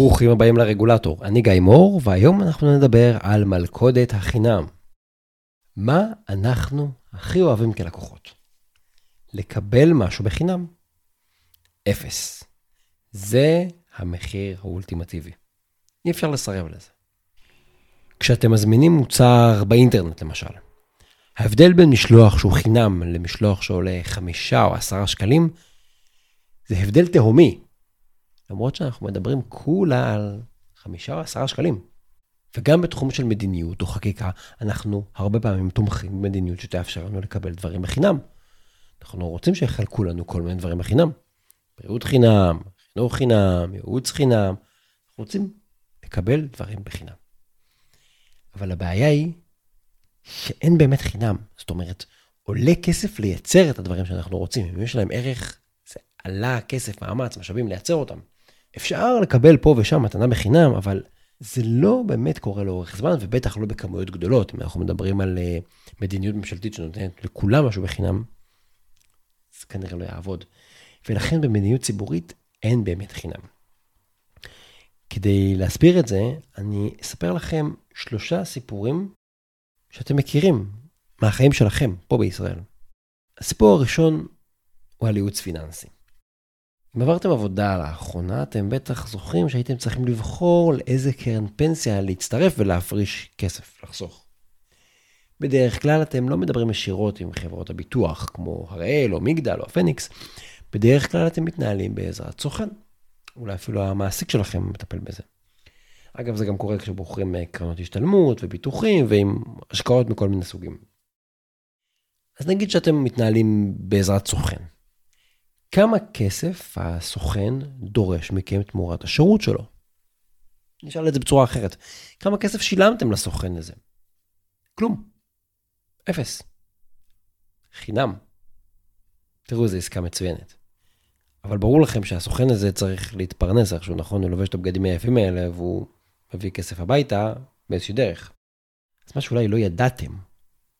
ברוכים הבאים לרגולטור, אני גיא מור, והיום אנחנו נדבר על מלכודת החינם. מה אנחנו הכי אוהבים כלקוחות? לקבל משהו בחינם. אפס. זה המחיר האולטימטיבי. אי אפשר לסרב לזה. כשאתם מזמינים מוצר באינטרנט למשל, ההבדל בין משלוח שהוא חינם למשלוח שעולה חמישה או עשרה שקלים, זה הבדל תהומי. למרות שאנחנו מדברים כולה על חמישה או עשרה שקלים. וגם בתחום של מדיניות או חקיקה, אנחנו הרבה פעמים תומכים במדיניות שתאפשר לנו לקבל דברים בחינם. אנחנו רוצים שיחלקו לנו כל מיני דברים בחינם. בריאות חינם, חינוך חינם, ייעוץ חינם. אנחנו רוצים לקבל דברים בחינם. אבל הבעיה היא שאין באמת חינם. זאת אומרת, עולה כסף לייצר את הדברים שאנחנו רוצים. אם יש להם ערך, זה עלה כסף, מאמץ, משאבים לייצר אותם. אפשר לקבל פה ושם מתנה בחינם, אבל זה לא באמת קורה לאורך זמן, ובטח לא בכמויות גדולות. אם אנחנו מדברים על uh, מדיניות ממשלתית שנותנת לכולם משהו בחינם, זה כנראה לא יעבוד. ולכן במדיניות ציבורית אין באמת חינם. כדי להסביר את זה, אני אספר לכם שלושה סיפורים שאתם מכירים מהחיים שלכם פה בישראל. הסיפור הראשון הוא על ייעוץ פיננסי. אם עברתם עבודה לאחרונה, אתם בטח זוכרים שהייתם צריכים לבחור לאיזה קרן פנסיה להצטרף ולהפריש כסף, לחסוך. בדרך כלל אתם לא מדברים ישירות עם חברות הביטוח, כמו הראל או מגדל או הפניקס, בדרך כלל אתם מתנהלים בעזרת סוכן. אולי אפילו המעסיק שלכם מטפל בזה. אגב, זה גם קורה כשבוחרים אה, קרנות השתלמות וביטוחים ועם השקעות מכל מיני סוגים. אז נגיד שאתם מתנהלים בעזרת סוכן. כמה כסף הסוכן דורש מכם תמורת השירות שלו? נשאל את זה בצורה אחרת. כמה כסף שילמתם לסוכן הזה? כלום. אפס. חינם. תראו איזה עסקה מצוינת. אבל ברור לכם שהסוכן הזה צריך להתפרנס איכשהו, נכון? הוא לובש את הבגדים היפים האלה והוא מביא כסף הביתה באיזושהי דרך. אז מה שאולי לא ידעתם,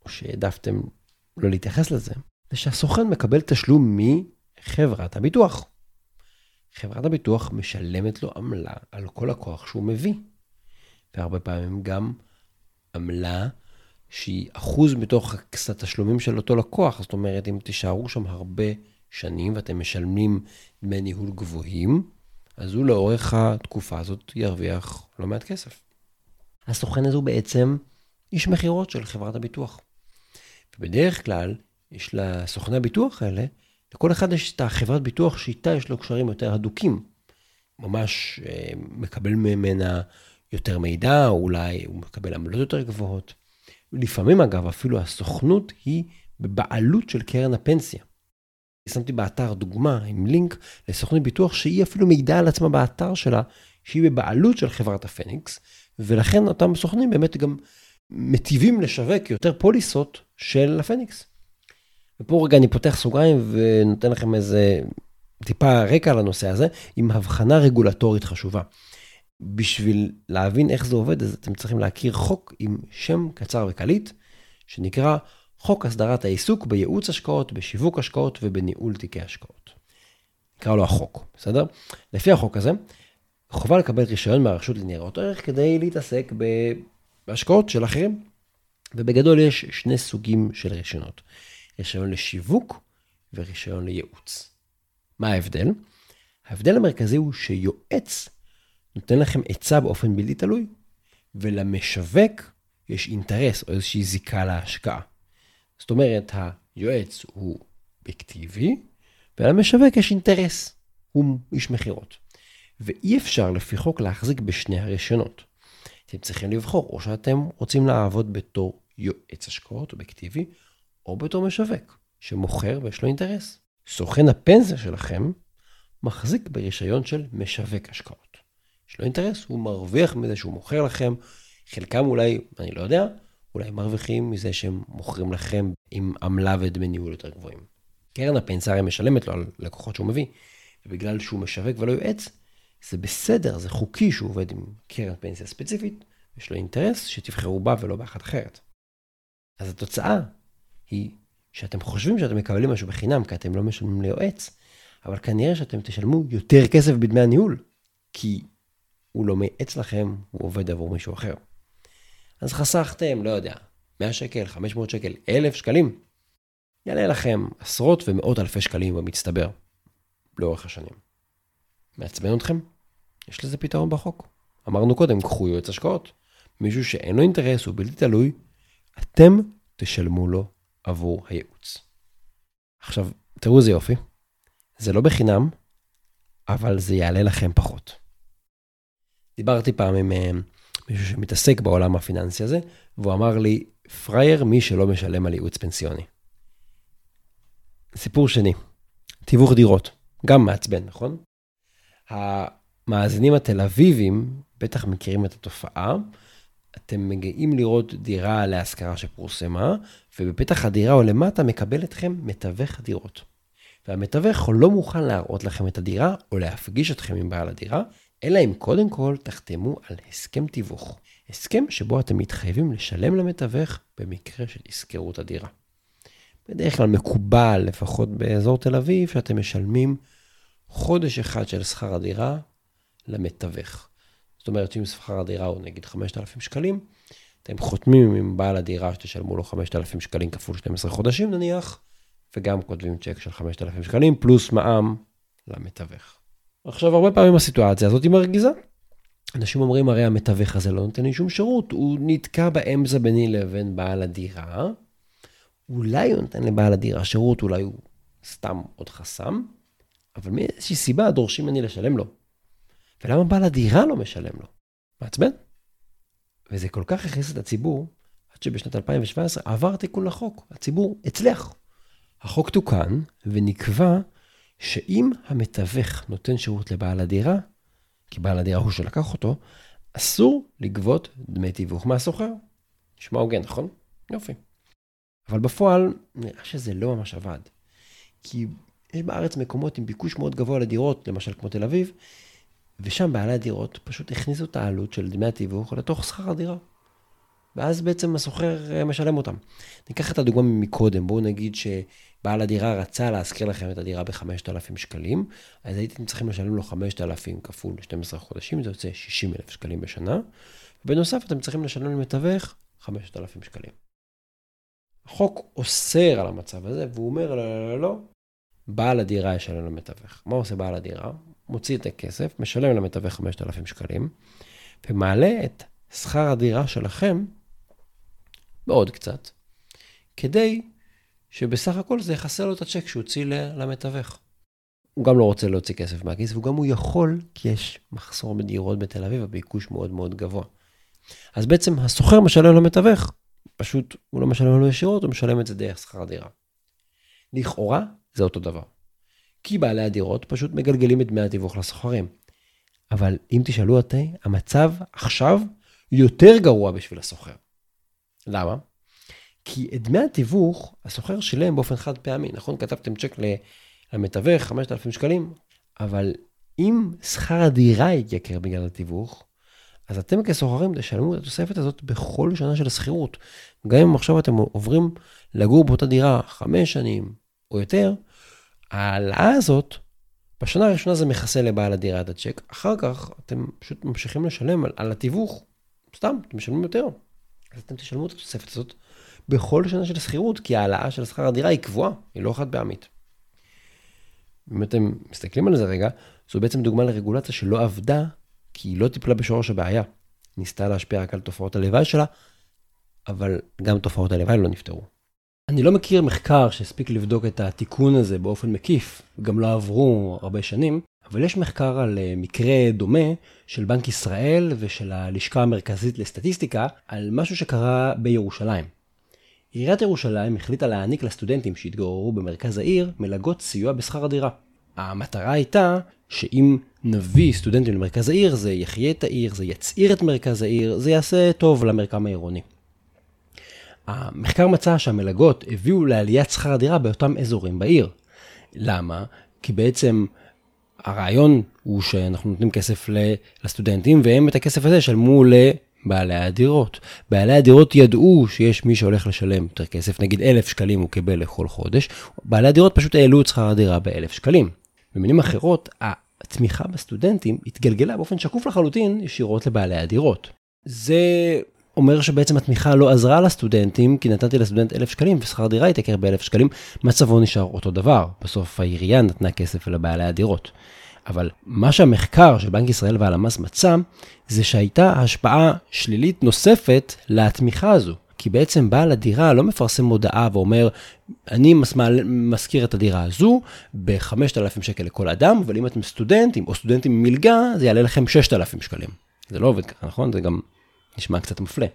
או שהעדפתם לא להתייחס לזה, זה שהסוכן מקבל תשלום מחברת הביטוח. חברת הביטוח משלמת לו עמלה על כל הכוח שהוא מביא. והרבה פעמים גם עמלה שהיא אחוז מתוך התשלומים של אותו לקוח. זאת אומרת, אם תישארו שם הרבה שנים ואתם משלמים דמי ניהול גבוהים, אז הוא לאורך התקופה הזאת ירוויח לא מעט כסף. הסוכן הזה הוא בעצם איש מכירות של חברת הביטוח. ובדרך כלל, יש לסוכני הביטוח האלה, לכל אחד יש את החברת ביטוח שאיתה יש לו קשרים יותר הדוקים. ממש אה, מקבל ממנה יותר מידע, אולי הוא מקבל עמלות יותר גבוהות. לפעמים, אגב, אפילו הסוכנות היא בבעלות של קרן הפנסיה. שמתי באתר דוגמה עם לינק לסוכנית ביטוח שהיא אפילו מעידה על עצמה באתר שלה שהיא בבעלות של חברת הפניקס, ולכן אותם סוכנים באמת גם מטיבים לשווק יותר פוליסות של הפניקס. ופה רגע אני פותח סוגריים ונותן לכם איזה טיפה רקע לנושא הזה, עם הבחנה רגולטורית חשובה. בשביל להבין איך זה עובד, אז אתם צריכים להכיר חוק עם שם קצר וקליט, שנקרא חוק הסדרת העיסוק בייעוץ השקעות, בשיווק השקעות ובניהול תיקי השקעות. נקרא לו החוק, בסדר? לפי החוק הזה, חובה לקבל רישיון מהרשות לניירות ערך כדי להתעסק בהשקעות של אחרים. ובגדול יש שני סוגים של רישיונות, רישיון לשיווק ורישיון לייעוץ. מה ההבדל? ההבדל המרכזי הוא שיועץ נותן לכם עצה באופן בלתי תלוי, ולמשווק יש אינטרס או איזושהי זיקה להשקעה. זאת אומרת, היועץ הוא אובייקטיבי, ולמשווק יש אינטרס, הוא איש מכירות. ואי אפשר לפי חוק להחזיק בשני הרישיונות. אתם צריכים לבחור, או שאתם רוצים לעבוד בתור יועץ השקעות אובייקטיבי, או בתור משווק, שמוכר ויש לו אינטרס. סוכן הפנסיה שלכם מחזיק ברישיון של משווק השקעות. יש לו אינטרס, הוא מרוויח מזה שהוא מוכר לכם, חלקם אולי, אני לא יודע, אולי מרוויחים מזה שהם מוכרים לכם עם עמלה ודמי ניהול יותר גבוהים. קרן הפנסיה הרי משלמת לו על לקוחות שהוא מביא, ובגלל שהוא משווק ולא יועץ, זה בסדר, זה חוקי שהוא עובד עם קרן פנסיה ספציפית, יש לו אינטרס שתבחרו בה ולא באחת אחרת. אז התוצאה היא שאתם חושבים שאתם מקבלים משהו בחינם, כי אתם לא משלמים ליועץ, אבל כנראה שאתם תשלמו יותר כסף בדמי הניהול, כי הוא לא מייעץ לכם, הוא עובד עבור מישהו אחר. אז חסכתם, לא יודע, 100 שקל, 500 שקל, 1,000 שקלים. יעלה לכם עשרות ומאות אלפי שקלים במצטבר, לאורך השנים. מעצבן אתכם? יש לזה פתרון בחוק. אמרנו קודם, קחו יועץ השקעות. מישהו שאין לו אינטרס, הוא בלתי תלוי, אתם תשלמו לו עבור הייעוץ. עכשיו, תראו איזה יופי. זה לא בחינם, אבל זה יעלה לכם פחות. דיברתי פעם עם אה, מישהו שמתעסק בעולם הפיננסי הזה, והוא אמר לי, פרייר מי שלא משלם על ייעוץ פנסיוני. סיפור שני, תיווך דירות, גם מעצבן, נכון? המאזינים התל אביבים בטח מכירים את התופעה. אתם מגיעים לראות דירה להשכרה שפורסמה, ובפתח הדירה או למטה מקבל אתכם מתווך דירות. והמתווך לא מוכן להראות לכם את הדירה או להפגיש אתכם עם בעל הדירה, אלא אם קודם כל תחתמו על הסכם תיווך. הסכם שבו אתם מתחייבים לשלם למתווך במקרה של הזכרות הדירה. בדרך כלל מקובל, לפחות באזור תל אביב, שאתם משלמים חודש אחד של שכר הדירה למתווך. זאת אומרת שאם שכר הדירה הוא נגיד 5,000 שקלים, אתם חותמים עם בעל הדירה שתשלמו לו 5,000 שקלים כפול 12 חודשים נניח, וגם כותבים צ'ק של 5,000 שקלים פלוס מע"מ למתווך. עכשיו, הרבה פעמים הסיטואציה הזאת היא מרגיזה. אנשים אומרים, הרי המתווך הזה לא נותן לי שום שירות, הוא נתקע באמצע ביני לבין בעל הדירה. אולי הוא נותן לבעל הדירה שירות, אולי הוא סתם עוד חסם, אבל מאיזושהי סיבה דורשים ממני לשלם לו. ולמה בעל הדירה לא משלם לו? מעצבן. וזה כל כך הכניס את הציבור, עד שבשנת 2017 עבר תיקון לחוק. הציבור הצליח. החוק תוקן ונקבע שאם המתווך נותן שירות לבעל הדירה, כי בעל הדירה הוא שלקח אותו, אסור לגבות דמי תיווך מהסוחר. נשמע הוגן, נכון? יופי. אבל בפועל, נראה שזה לא ממש עבד. כי יש בארץ מקומות עם ביקוש מאוד גבוה לדירות, למשל כמו תל אביב, ושם בעלי הדירות פשוט הכניסו את העלות של דמי התיווך לתוך שכר הדירה. ואז בעצם הסוחר אה, משלם אותם. ניקח את הדוגמה מקודם, בואו נגיד שבעל הדירה רצה להשכיר לכם את הדירה ב-5,000 שקלים, אז הייתם צריכים לשלם לו 5,000 כפול 12 חודשים, זה יוצא 60,000 שקלים בשנה, ובנוסף אתם צריכים לשלם למתווך 5,000 שקלים. החוק אוסר על המצב הזה, והוא אומר, לא, לא, לא, לא, בעל הדירה ישלם למתווך. מה עושה בעל הדירה? מוציא את הכסף, משלם למתווך 5,000 שקלים, ומעלה את שכר הדירה שלכם בעוד קצת, כדי שבסך הכל זה יכסה לו את הצ'ק שהוא הוציא למתווך. הוא גם לא רוצה להוציא כסף מהכיס, וגם הוא יכול, כי יש מחסור בדירות בתל אביב, הביקוש מאוד מאוד גבוה. אז בעצם הסוחר משלם למתווך, פשוט הוא לא משלם לו ישירות, הוא משלם את זה דרך שכר הדירה. לכאורה זה אותו דבר. כי בעלי הדירות פשוט מגלגלים את דמי התיווך לסוחרים. אבל אם תשאלו אותי, המצב עכשיו יותר גרוע בשביל הסוחר. למה? כי את דמי התיווך הסוחר שילם באופן חד פעמי, נכון? כתבתם צ'ק למתווך 5,000 שקלים, אבל אם שכר הדירה יתייקר בגלל התיווך, אז אתם כסוחרים תשלמו את התוספת הזאת בכל שנה של השכירות. גם אם עכשיו אתם עוברים לגור באותה דירה חמש שנים או יותר, ההעלאה הזאת, בשנה הראשונה זה מכסה לבעל הדירה את הצ'ק, אחר כך אתם פשוט ממשיכים לשלם על, על התיווך, סתם, אתם משלמים יותר. אז אתם תשלמו את התוספת הזאת בכל שנה של שכירות, כי ההעלאה של שכר הדירה היא קבועה, היא לא חד פעמית. אם אתם מסתכלים על זה רגע, זו בעצם דוגמה לרגולציה שלא עבדה, כי היא לא טיפלה בשורש הבעיה. ניסתה להשפיע רק על תופעות הלוואי שלה, אבל גם תופעות הלוואי לא נפתרו. אני לא מכיר מחקר שהספיק לבדוק את התיקון הזה באופן מקיף, גם לא עברו הרבה שנים, אבל יש מחקר על אה, מקרה דומה של בנק ישראל ושל הלשכה המרכזית לסטטיסטיקה על משהו שקרה בירושלים. עיריית ירושלים החליטה להעניק לסטודנטים שהתגוררו במרכז העיר מלגות סיוע בשכר הדירה. המטרה הייתה שאם נביא סטודנטים למרכז העיר, זה יחיה את העיר, זה יצעיר את מרכז העיר, זה יעשה טוב למרקם העירוני. המחקר מצא שהמלגות הביאו לעליית שכר הדירה באותם אזורים בעיר. למה? כי בעצם הרעיון הוא שאנחנו נותנים כסף לסטודנטים, והם את הכסף הזה שלמו לבעלי הדירות. בעלי הדירות ידעו שיש מי שהולך לשלם יותר כסף, נגיד אלף שקלים הוא קיבל לכל חודש, בעלי הדירות פשוט העלו את שכר הדירה באלף שקלים. במילים אחרות, התמיכה בסטודנטים התגלגלה באופן שקוף לחלוטין ישירות לבעלי הדירות. זה אומר שבעצם התמיכה לא עזרה לסטודנטים, כי נתתי לסטודנט אלף שקלים ושכר דירה התייקר באלף שקלים, מצבו נשאר אותו דבר. בסוף העירייה נתנה כסף לבעלי הדירות. אבל מה שהמחקר של בנק ישראל והלמ"ס מצא, זה שהייתה השפעה שלילית נוספת לתמיכה הזו. כי בעצם בעל הדירה לא מפרסם מודעה ואומר, אני משכיר את הדירה הזו ב-5,000 שקל לכל אדם, אבל אם אתם סטודנטים או סטודנטים עם מלגה, זה יעלה לכם 6,000 שקלים. זה לא עובד ככה, נכון? זה גם נשמע קצת מפלה.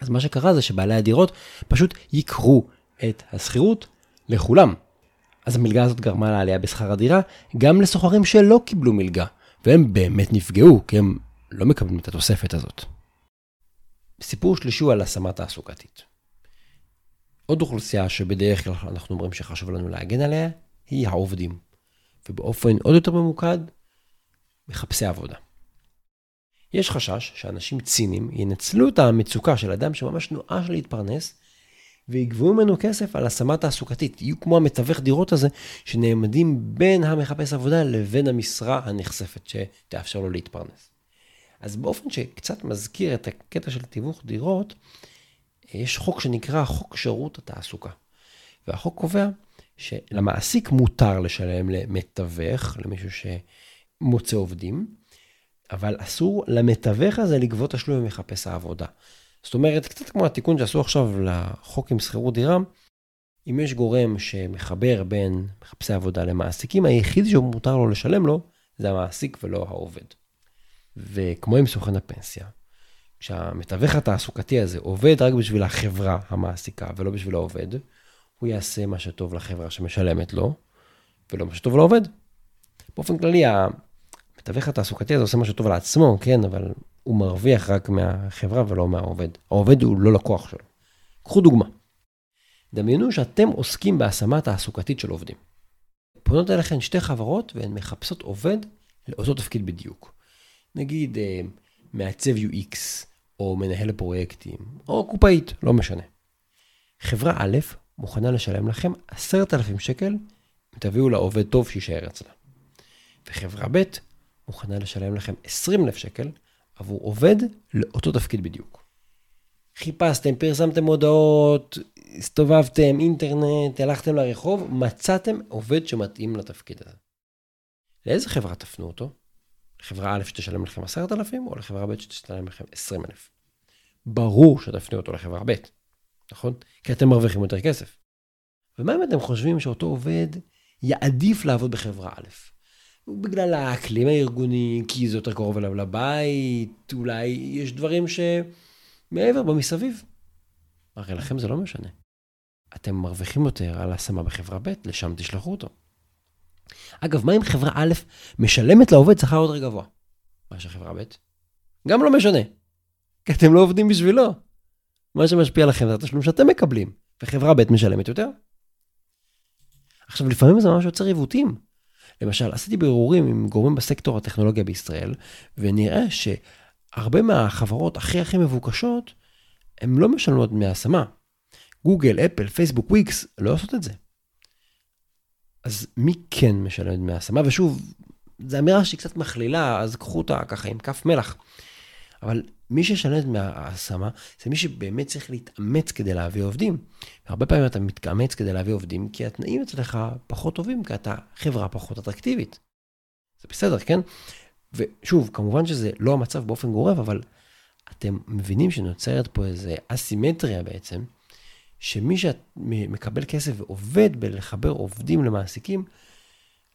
אז מה שקרה זה שבעלי הדירות פשוט ייקרו את השכירות לכולם. אז המלגה הזאת גרמה לעלייה בשכר הדירה גם לסוחרים שלא קיבלו מלגה, והם באמת נפגעו, כי הם לא מקבלים את התוספת הזאת. סיפור שלישי הוא על השמה תעסוקתית. עוד אוכלוסייה שבדרך כלל אנחנו אומרים שחשוב לנו להגן עליה, היא העובדים. ובאופן עוד יותר ממוקד, מחפשי עבודה. יש חשש שאנשים ציניים ינצלו את המצוקה של אדם שממש נואש להתפרנס, ויגבו ממנו כסף על השמה תעסוקתית. יהיו כמו המתווך דירות הזה, שנעמדים בין המחפש עבודה לבין המשרה הנחשפת שתאפשר לו להתפרנס. אז באופן שקצת מזכיר את הקטע של תיווך דירות, יש חוק שנקרא חוק שירות התעסוקה. והחוק קובע שלמעסיק מותר לשלם למתווך, למישהו שמוצא עובדים, אבל אסור למתווך הזה לגבות תשלום ממחפש העבודה. זאת אומרת, קצת כמו התיקון שעשו עכשיו לחוק עם שכירות דירה, אם יש גורם שמחבר בין מחפשי עבודה למעסיקים, היחיד שמותר לו לשלם לו זה המעסיק ולא העובד. וכמו עם סוכן הפנסיה, כשהמתווך התעסוקתי הזה עובד רק בשביל החברה המעסיקה ולא בשביל העובד, הוא יעשה מה שטוב לחברה שמשלמת לו, ולא מה שטוב לעובד. באופן כללי, המתווך התעסוקתי הזה עושה מה שטוב לעצמו, כן, אבל הוא מרוויח רק מהחברה ולא מהעובד. העובד הוא לא לקוח שלו. קחו דוגמה. דמיינו שאתם עוסקים בהשמה תעסוקתית של עובדים. פונות אליכם שתי חברות והן מחפשות עובד לאותו תפקיד בדיוק. נגיד אה, מעצב UX, או מנהל פרויקטים, או קופאית, לא משנה. חברה א' מוכנה לשלם לכם עשרת אלפים שקל אם תביאו לעובד טוב שיישאר אצלה. וחברה ב' מוכנה לשלם לכם עשרים אלף שקל עבור עובד לאותו תפקיד בדיוק. חיפשתם, פרסמתם הודעות, הסתובבתם, אינטרנט, הלכתם לרחוב, מצאתם עובד שמתאים לתפקיד הזה. לאיזה חברה תפנו אותו? לחברה א' שתשלם לכם 10,000 או לחברה ב' שתשלם לכם 20,000. ברור שתפנו אותו לחברה ב', נכון? כי אתם מרוויחים יותר כסף. ומה אם אתם חושבים שאותו עובד יעדיף לעבוד בחברה א'? בגלל האקלים הארגוני, כי זה יותר קרוב אליו לבית, אולי יש דברים שמעבר במסביב. הרי לכם זה לא משנה. אתם מרוויחים יותר על השמה בחברה ב', לשם תשלחו אותו. אגב, מה אם חברה א' משלמת לעובד שכר יותר גבוה מאשר חברה ב'? גם לא משנה, כי אתם לא עובדים בשבילו. מה שמשפיע לכם זה התשלום שאתם מקבלים, וחברה ב' משלמת יותר. עכשיו, לפעמים זה ממש יוצר עיוותים. למשל, עשיתי בירורים עם גורמים בסקטור הטכנולוגיה בישראל, ונראה שהרבה מהחברות הכי הכי מבוקשות, הן לא משלמות דמי השמה. גוגל, אפל, פייסבוק, וויקס, לא עושות את זה. אז מי כן משלם דמי השמה? ושוב, זו אמירה שהיא קצת מכלילה, אז קחו אותה ככה עם כף מלח. אבל מי שישלם דמי ההשמה, זה מי שבאמת צריך להתאמץ כדי להביא עובדים. והרבה פעמים אתה מתאמץ כדי להביא עובדים, כי התנאים אצלך פחות טובים, כי אתה חברה פחות אטרקטיבית. זה בסדר, כן? ושוב, כמובן שזה לא המצב באופן גורף, אבל אתם מבינים שנוצרת פה איזו אסימטריה בעצם, שמי שמקבל כסף ועובד בלחבר עובדים למעסיקים,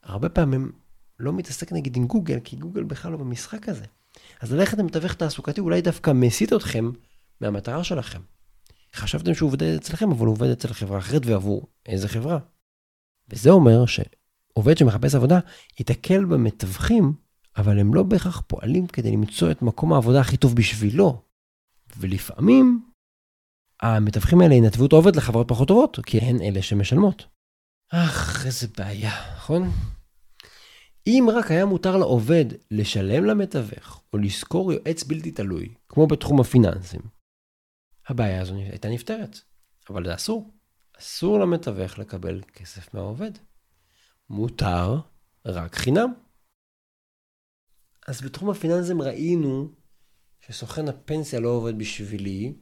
הרבה פעמים לא מתעסק נגיד עם גוגל, כי גוגל בכלל לא במשחק הזה. אז ללכת למתווך תעסוקתי אולי דווקא מסיט אתכם מהמטרה שלכם. חשבתם שהוא עובד אצלכם, אבל הוא עובד אצל חברה אחרת ועבור איזה חברה. וזה אומר שעובד שמחפש עבודה ייתקל במתווכים, אבל הם לא בהכרח פועלים כדי למצוא את מקום העבודה הכי טוב בשבילו. ולפעמים המתווכים האלה ינתבו את העובד לחברות פחות טובות, כי הן אלה שמשלמות. אך, איזה בעיה, נכון? אם רק היה מותר לעובד לשלם למתווך או לשכור יועץ בלתי תלוי, כמו בתחום הפיננסים, הבעיה הזו הייתה נפתרת. אבל זה אסור. אסור למתווך לקבל כסף מהעובד. מותר רק חינם. אז בתחום הפיננסים ראינו שסוכן הפנסיה לא עובד בשבילי,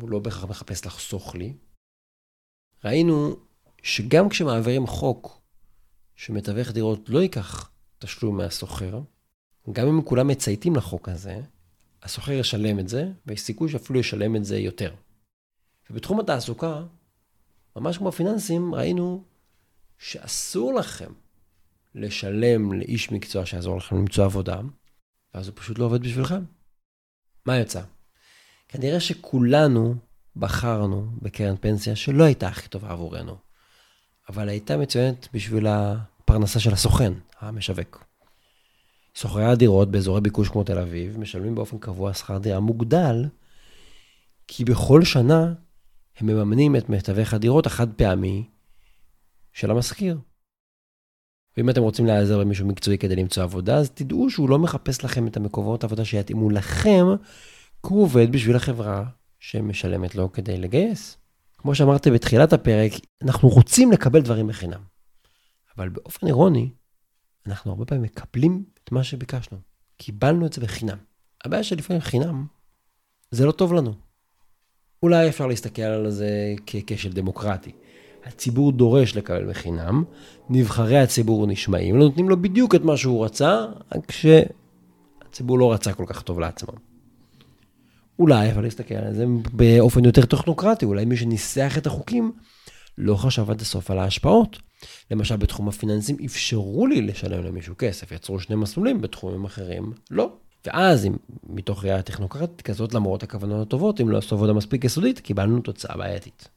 הוא לא בהכרח מחפש לחסוך לי. ראינו שגם כשמעבירים חוק שמתווך דירות לא ייקח תשלום מהסוחר, גם אם כולם מצייתים לחוק הזה, הסוחר ישלם את זה, ויש סיכוי שאפילו ישלם את זה יותר. ובתחום התעסוקה, ממש כמו הפיננסים, ראינו שאסור לכם לשלם לאיש מקצוע שיעזור לכם למצוא עבודה, ואז הוא פשוט לא עובד בשבילכם. מה יצא? כנראה שכולנו בחרנו בקרן פנסיה שלא הייתה הכי טובה עבורנו, אבל הייתה מצוינת בשביל הפרנסה של הסוכן, המשווק. סוחרי הדירות באזורי ביקוש כמו תל אביב משלמים באופן קבוע שכר דירה מוגדל, כי בכל שנה הם מממנים את מתווך הדירות החד פעמי של המשכיר. ואם אתם רוצים להיעזר במישהו מקצועי כדי למצוא עבודה, אז תדעו שהוא לא מחפש לכם את המקומות עבודה שיתאימו לכם, כי הוא עובד בשביל החברה שמשלמת לו כדי לגייס. כמו שאמרתי בתחילת הפרק, אנחנו רוצים לקבל דברים בחינם. אבל באופן אירוני, אנחנו הרבה פעמים מקבלים את מה שביקשנו. קיבלנו את זה בחינם. הבעיה שלפעמים חינם, זה לא טוב לנו. אולי אפשר להסתכל על זה ככשל דמוקרטי. הציבור דורש לקבל בחינם, נבחרי הציבור נשמעים, לא נותנים לו בדיוק את מה שהוא רצה, רק שהציבור לא רצה כל כך טוב לעצמם. אולי אפשר להסתכל על זה באופן יותר טכנוקרטי, אולי מי שניסח את החוקים לא חשב עד הסוף על ההשפעות. למשל בתחום הפיננסים אפשרו לי לשלם למישהו כסף, יצרו שני מסלולים, בתחומים אחרים לא. ואז אם מתוך ראייה טכנוקרטית כזאת, למרות הכוונות הטובות, אם לא עשו עבודה מספיק יסודית, קיבלנו תוצאה בעייתית.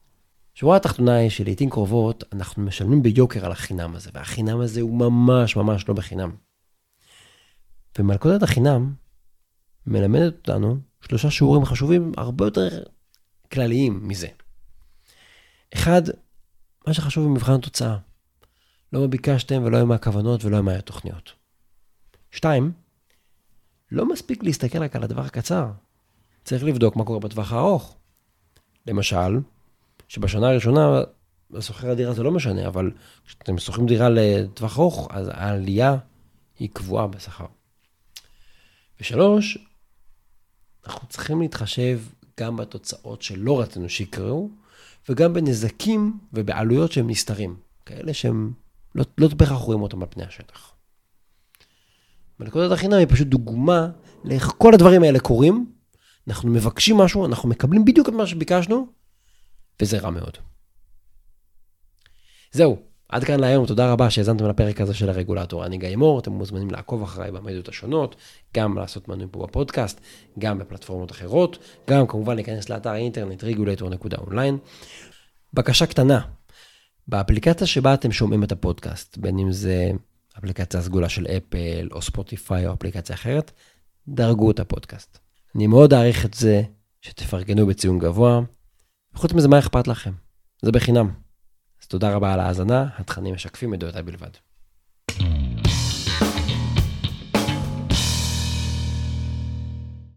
שורה התחתונה היא שלעיתים קרובות אנחנו משלמים ביוקר על החינם הזה, והחינם הזה הוא ממש ממש לא בחינם. ומלכודת החינם מלמדת אותנו שלושה שיעורים חשובים הרבה יותר כלליים מזה. אחד, מה שחשוב במבחן התוצאה. לא מה ביקשתם ולא מה הכוונות ולא מה התוכניות. שתיים, לא מספיק להסתכל רק על הדבר הקצר. צריך לבדוק מה קורה בטווח הארוך. למשל, שבשנה הראשונה, לשוכר הדירה זה לא משנה, אבל כשאתם שוכרים דירה לטווח ארוך, אז העלייה היא קבועה בשכר. ושלוש, אנחנו צריכים להתחשב גם בתוצאות שלא רצינו שיקראו, וגם בנזקים ובעלויות שהם נסתרים, כאלה שהם לא, לא בהכרח רואים אותם על פני השטח. מלכודת החינם היא פשוט דוגמה לאיך כל הדברים האלה קורים, אנחנו מבקשים משהו, אנחנו מקבלים בדיוק את מה שביקשנו, וזה רע מאוד. זהו, עד כאן להיום, תודה רבה שהאזנתם לפרק הזה של הרגולטור. אני גיא מור, אתם מוזמנים לעקוב אחריי במדיות השונות, גם לעשות מנוי פה בפודקאסט, גם בפלטפורמות אחרות, גם כמובן להיכנס לאתר האינטרנט regulator.online. בקשה קטנה, באפליקציה שבה אתם שומעים את הפודקאסט, בין אם זה אפליקציה סגולה של אפל או ספוטיפיי או אפליקציה אחרת, דרגו את הפודקאסט. אני מאוד אעריך את זה שתפרגנו בציון גבוה, וחוץ מזה, מה אכפת לכם? זה בחינם. תודה רבה על ההאזנה, התכנים משקפים את דעותיי בלבד. Mm.